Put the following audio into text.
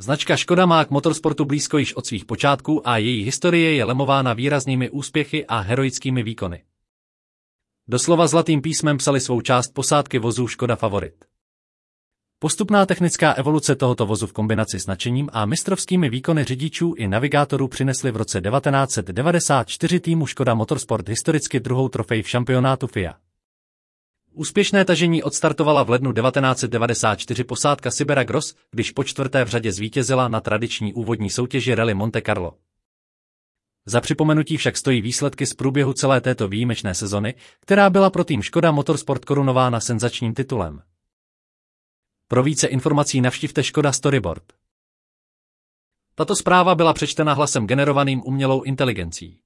Značka Škoda má k motorsportu blízko již od svých počátků a její historie je lemována výraznými úspěchy a heroickými výkony. Doslova zlatým písmem psali svou část posádky vozů Škoda Favorit. Postupná technická evoluce tohoto vozu v kombinaci s nadšením a mistrovskými výkony řidičů i navigátorů přinesly v roce 1994 týmu Škoda Motorsport historicky druhou trofej v šampionátu FIA. Úspěšné tažení odstartovala v lednu 1994 posádka Sibera Gross, když po čtvrté v řadě zvítězila na tradiční úvodní soutěži Rally Monte Carlo. Za připomenutí však stojí výsledky z průběhu celé této výjimečné sezony, která byla pro tým Škoda Motorsport korunována senzačním titulem. Pro více informací navštivte Škoda Storyboard. Tato zpráva byla přečtena hlasem generovaným umělou inteligencí.